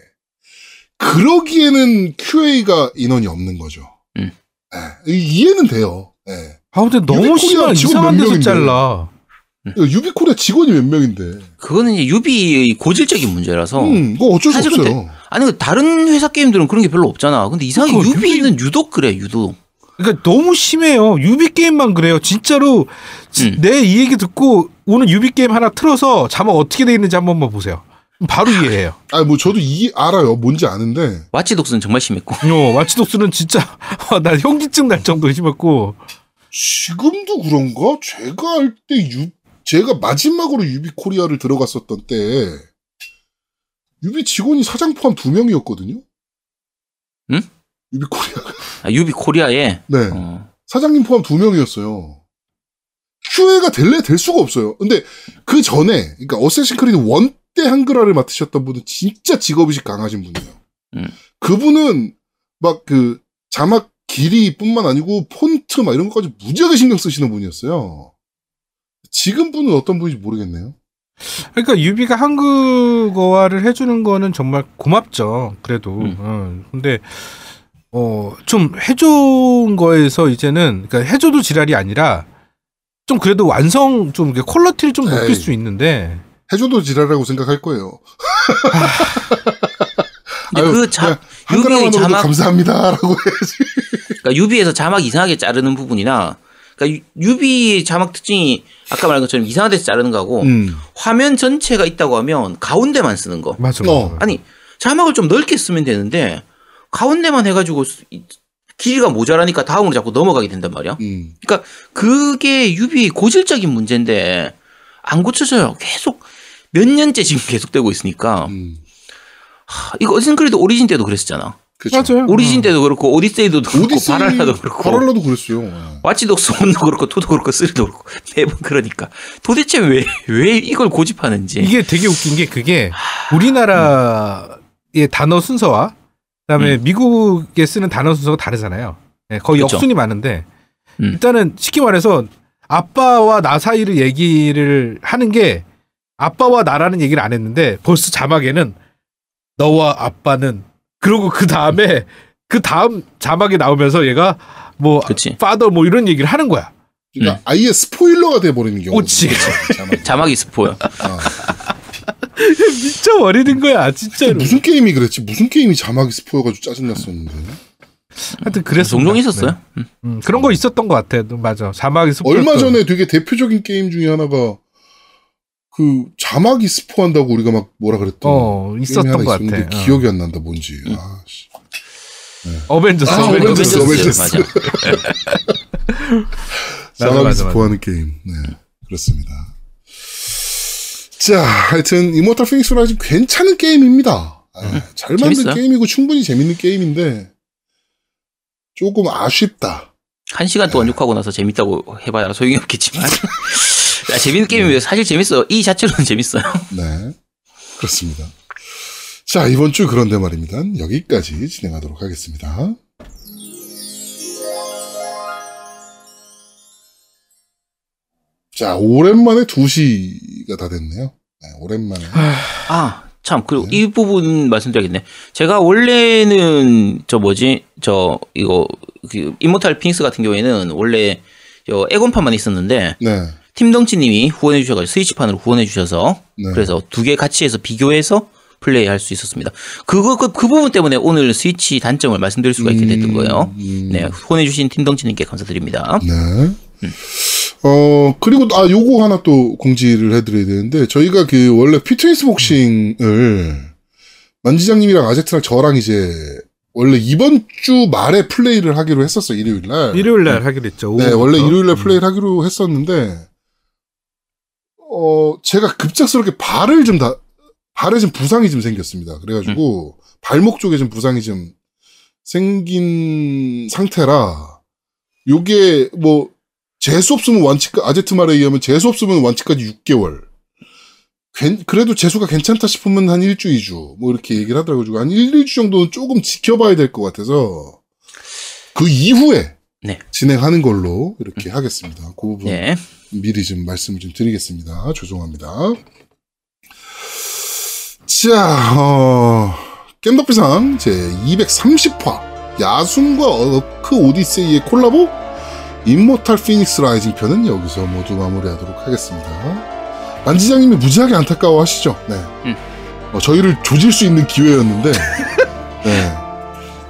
그러기에는 QA가 인원이 없는 거죠. 음. 예, 이해는 돼요. 예. 아 근데 너무 심한 이상한 몇 데서. 잘라. 유비코리아 직원이 몇 명인데. 그거는 이제 유비의 고질적인 문제라서. 음, 그거 어쩔 수 사실 없어요. 아니 그 다른 회사 게임들은 그런 게 별로 없잖아. 근데 이상하게 그러니까 유비는 유독 그래 유독. 그러니까 너무 심해요. 유비 게임만 그래요. 진짜로 지- 음. 내이 얘기 듣고 오늘 유비 게임 하나 틀어서 자막 어떻게 돼 있는지 한 번만 보세요. 바로 이해해요. 아, 뭐 저도 이 알아요. 뭔지 아는데. 와치독스는 정말 심했고. 어, 와치독스는 진짜 나 현기증 날 정도로 심했고 지금도 그런가? 제가 할 때 유, 제가 마지막으로 유비 코리아를 들어갔었던 때 유비 직원이 사장 포함 두 명이었거든요. 응? 유비 코리아. 아, 유비 코리아에 네. 어, 사장님 포함 두 명이었어요. QA가 될래 될 수가 없어요. 근데 그 전에, 그러니까 어쌔신 크리드 원 때 한글화를 맡으셨던 분은 진짜 직업의식 강하신 분이에요. 음. 그분은 막 그 자막 길이뿐만 아니고 폰트 막 이런 것까지 무지하게 신경 쓰시는 분이었어요. 지금 분은 어떤 분인지 모르겠네요. 그러니까 유비가 한국어화를 해주는 거는 정말 고맙죠. 그래도. 음. 어, 근데 어, 좀 해준 거에서 이제는 그러니까 해줘도 지랄이 아니라 좀 그래도 완성 좀 이렇게 퀄리티를 좀 높일 에이. 수 있는데 해줘도 지랄이라고 생각할 거예요. 근데 아유, 그 자, 그냥 한 유비의 그램만으로도 자막 감사합니다라고 해야지. 그러니까 유비에서 자막 이상하게 자르는 부분이나 그러니까 유- 유비 자막 특징이 아까 말한 것처럼 이상한 데서 자르는 거하고 음. 화면 전체가 있다고 하면 가운데만 쓰는 거. 맞아, 맞아. 어. 아니 자막을 좀 넓게 쓰면 되는데 가운데만 해가지고 길이가 모자라니까 다음으로 자꾸 넘어가게 된단 말이야. 음. 그러니까 그게 유비 고질적인 문제인데 안 고쳐져요. 계속 몇 년째 지금 계속되고 있으니까 음. 하, 이거 어쨌든 그래도 오리진 때도 그랬었잖아. 그렇죠. 맞아요. 오리진 때도 그렇고 오디세이도 그렇고 오디세이 발할라도 그렇고 발할라도 그랬어요. 예. 와치독스 1도 그렇고 2도 그렇고 3도 그렇고 매번 그러니까 도대체 왜 왜 이걸 고집하는지 이게 되게 웃긴 게 그게 우리나라의 단어 순서와 그다음에 미국에 쓰는 단어 순서가 다르잖아요. 네, 거의 그쵸. 역순이 많은데 음. 일단은 쉽게 말해서 아빠와 나 사이를 얘기를 하는 게 아빠와 나라는 얘기를 안 했는데 벌써 자막에는 너와 아빠는 그러고 그 다음에 그 다음 자막에 나오면서 얘가 뭐 그치. 파더 뭐 이런 얘기를 하는 거야. 그러니까 아예 스포일러가 돼버리는 경우. 그치. 자막이 스포야. 미쳐버리는 거야 진짜로. 무슨 게임이 그랬지? 무슨 게임이 자막이 스포여가지고 짜증났었는데. 하여튼 그랬어. 종종 있었어요. 음. 음, 그런 거 있었던 것 같아. 맞아. 자막이 스포. 얼마 전에 되게 대표적인 게임 중에 하나가 그 자막이 스포한다고 우리가 막 뭐라 그랬던 어 있었던 것 같아. 어. 기억이 안 난다 뭔지. 아, 씨. 어벤져스. 아, 어벤져스, 어벤져스. 맞아. 자막이 스포하는 게임. 네, 그렇습니다. 자, 하여튼 임모탈 피닉스 라이징 괜찮은 게임입니다. 아, 잘 만든 재밌어요. 게임이고 충분히 재밌는 게임인데 조금 아쉽다. 한 시간 동안 욕하고 나서 재밌다고 해봐야 소용이 없겠지만. 야, 재밌는 게임이에요. 사실 재밌어요. 이 자체로는 재밌어요. 네, 그렇습니다. 자, 이번 주 그런데 말입니다. 여기까지 진행하도록 하겠습니다. 자, 오랜만에 2시가 다 됐네요. 네, 오랜만에. 아, 참, 그리고 이 부분 말씀드려야겠네. 제가 원래는, 저 뭐지, 저, 이거, 그, 이모탈 피닉스 같은 경우에는 원래, 저, 에곤판만 있었는데, 네. 팀덩치님이 후원해 주셔가지고, 스위치판으로 후원해 주셔서, 네. 그래서 두 개 같이 해서 비교해서 플레이 할 수 있었습니다. 그거, 그, 그 부분 때문에 오늘 스위치 단점을 말씀드릴 수가 있게 됐던 거예요. 음, 네, 후원해 주신 팀덩치님께 감사드립니다. 네. 어, 그리고, 아, 요거 하나 또 공지를 해드려야 되는데, 저희가 그, 원래 피트니스 복싱을, 만지장님이랑 아제트랑 저랑 이제, 원래 이번 주 말에 플레이를 하기로 했었어요, 일요일 날. 일요일 날 하기로 했죠. 네, 오후부터. 원래 일요일 날 음. 플레이를 하기로 했었는데, 어, 제가 급작스럽게 발을 좀 다, 발에 좀 부상이 좀 생겼습니다. 그래가지고, 발목 쪽에 좀 부상이 좀 생긴 상태라, 요게 뭐, 재수 없으면 완치까, 아제트 말에 의하면 재수 없으면 완치까지 6개월. 괜- 그래도 재수가 괜찮다 싶으면 한 1주, 2주. 뭐 이렇게 얘기를 하더라고요. 한 1, 2주 정도는 조금 지켜봐야 될 것 같아서, 그 이후에, 네. 진행하는 걸로 이렇게 하겠습니다. 그 부분 네. 미리 좀 말씀을 좀 드리겠습니다. 죄송합니다. 자, 어, 겜덕비상 제 230화 야숨과 어크 오디세이의 콜라보 임모탈 피닉스 라이징 편은 여기서 모두 마무리하도록 하겠습니다. 만지장님이 무지하게 안타까워 하시죠? 네. 음. 어, 저희를 조질 수 있는 기회였는데, 네.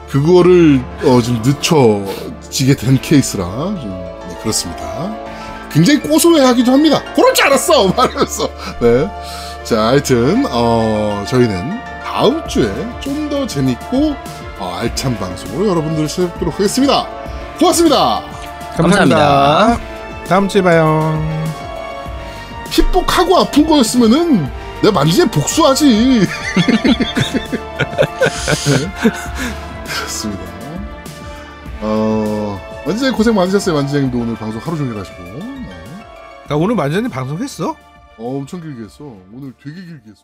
그거를, 어, 좀 늦춰 지게 된 케이스라, 좀, 네, 그렇습니다. 굉장히 고소해하기도 합니다. 그럴 줄 알았어! 말하면서. 네. 자, 하여튼, 어, 저희는 다음 주에 좀 더 재밌고, 어, 알찬 방송으로 여러분들을 찾아뵙도록 하겠습니다. 고맙습니다! 감사합니다. 다음 주에 봐요. 핏복하고 아픈 거였으면은 내가 만지에 복수하지. 네. 그렇습니다. 어, 만지장님 고생 많으셨어요. 만지장님도 오늘 방송 하루 종일 하시고. 네. 나 오늘 완전히 방송했어? 어, 엄청 길게 했어. 오늘 되게 길게 했어.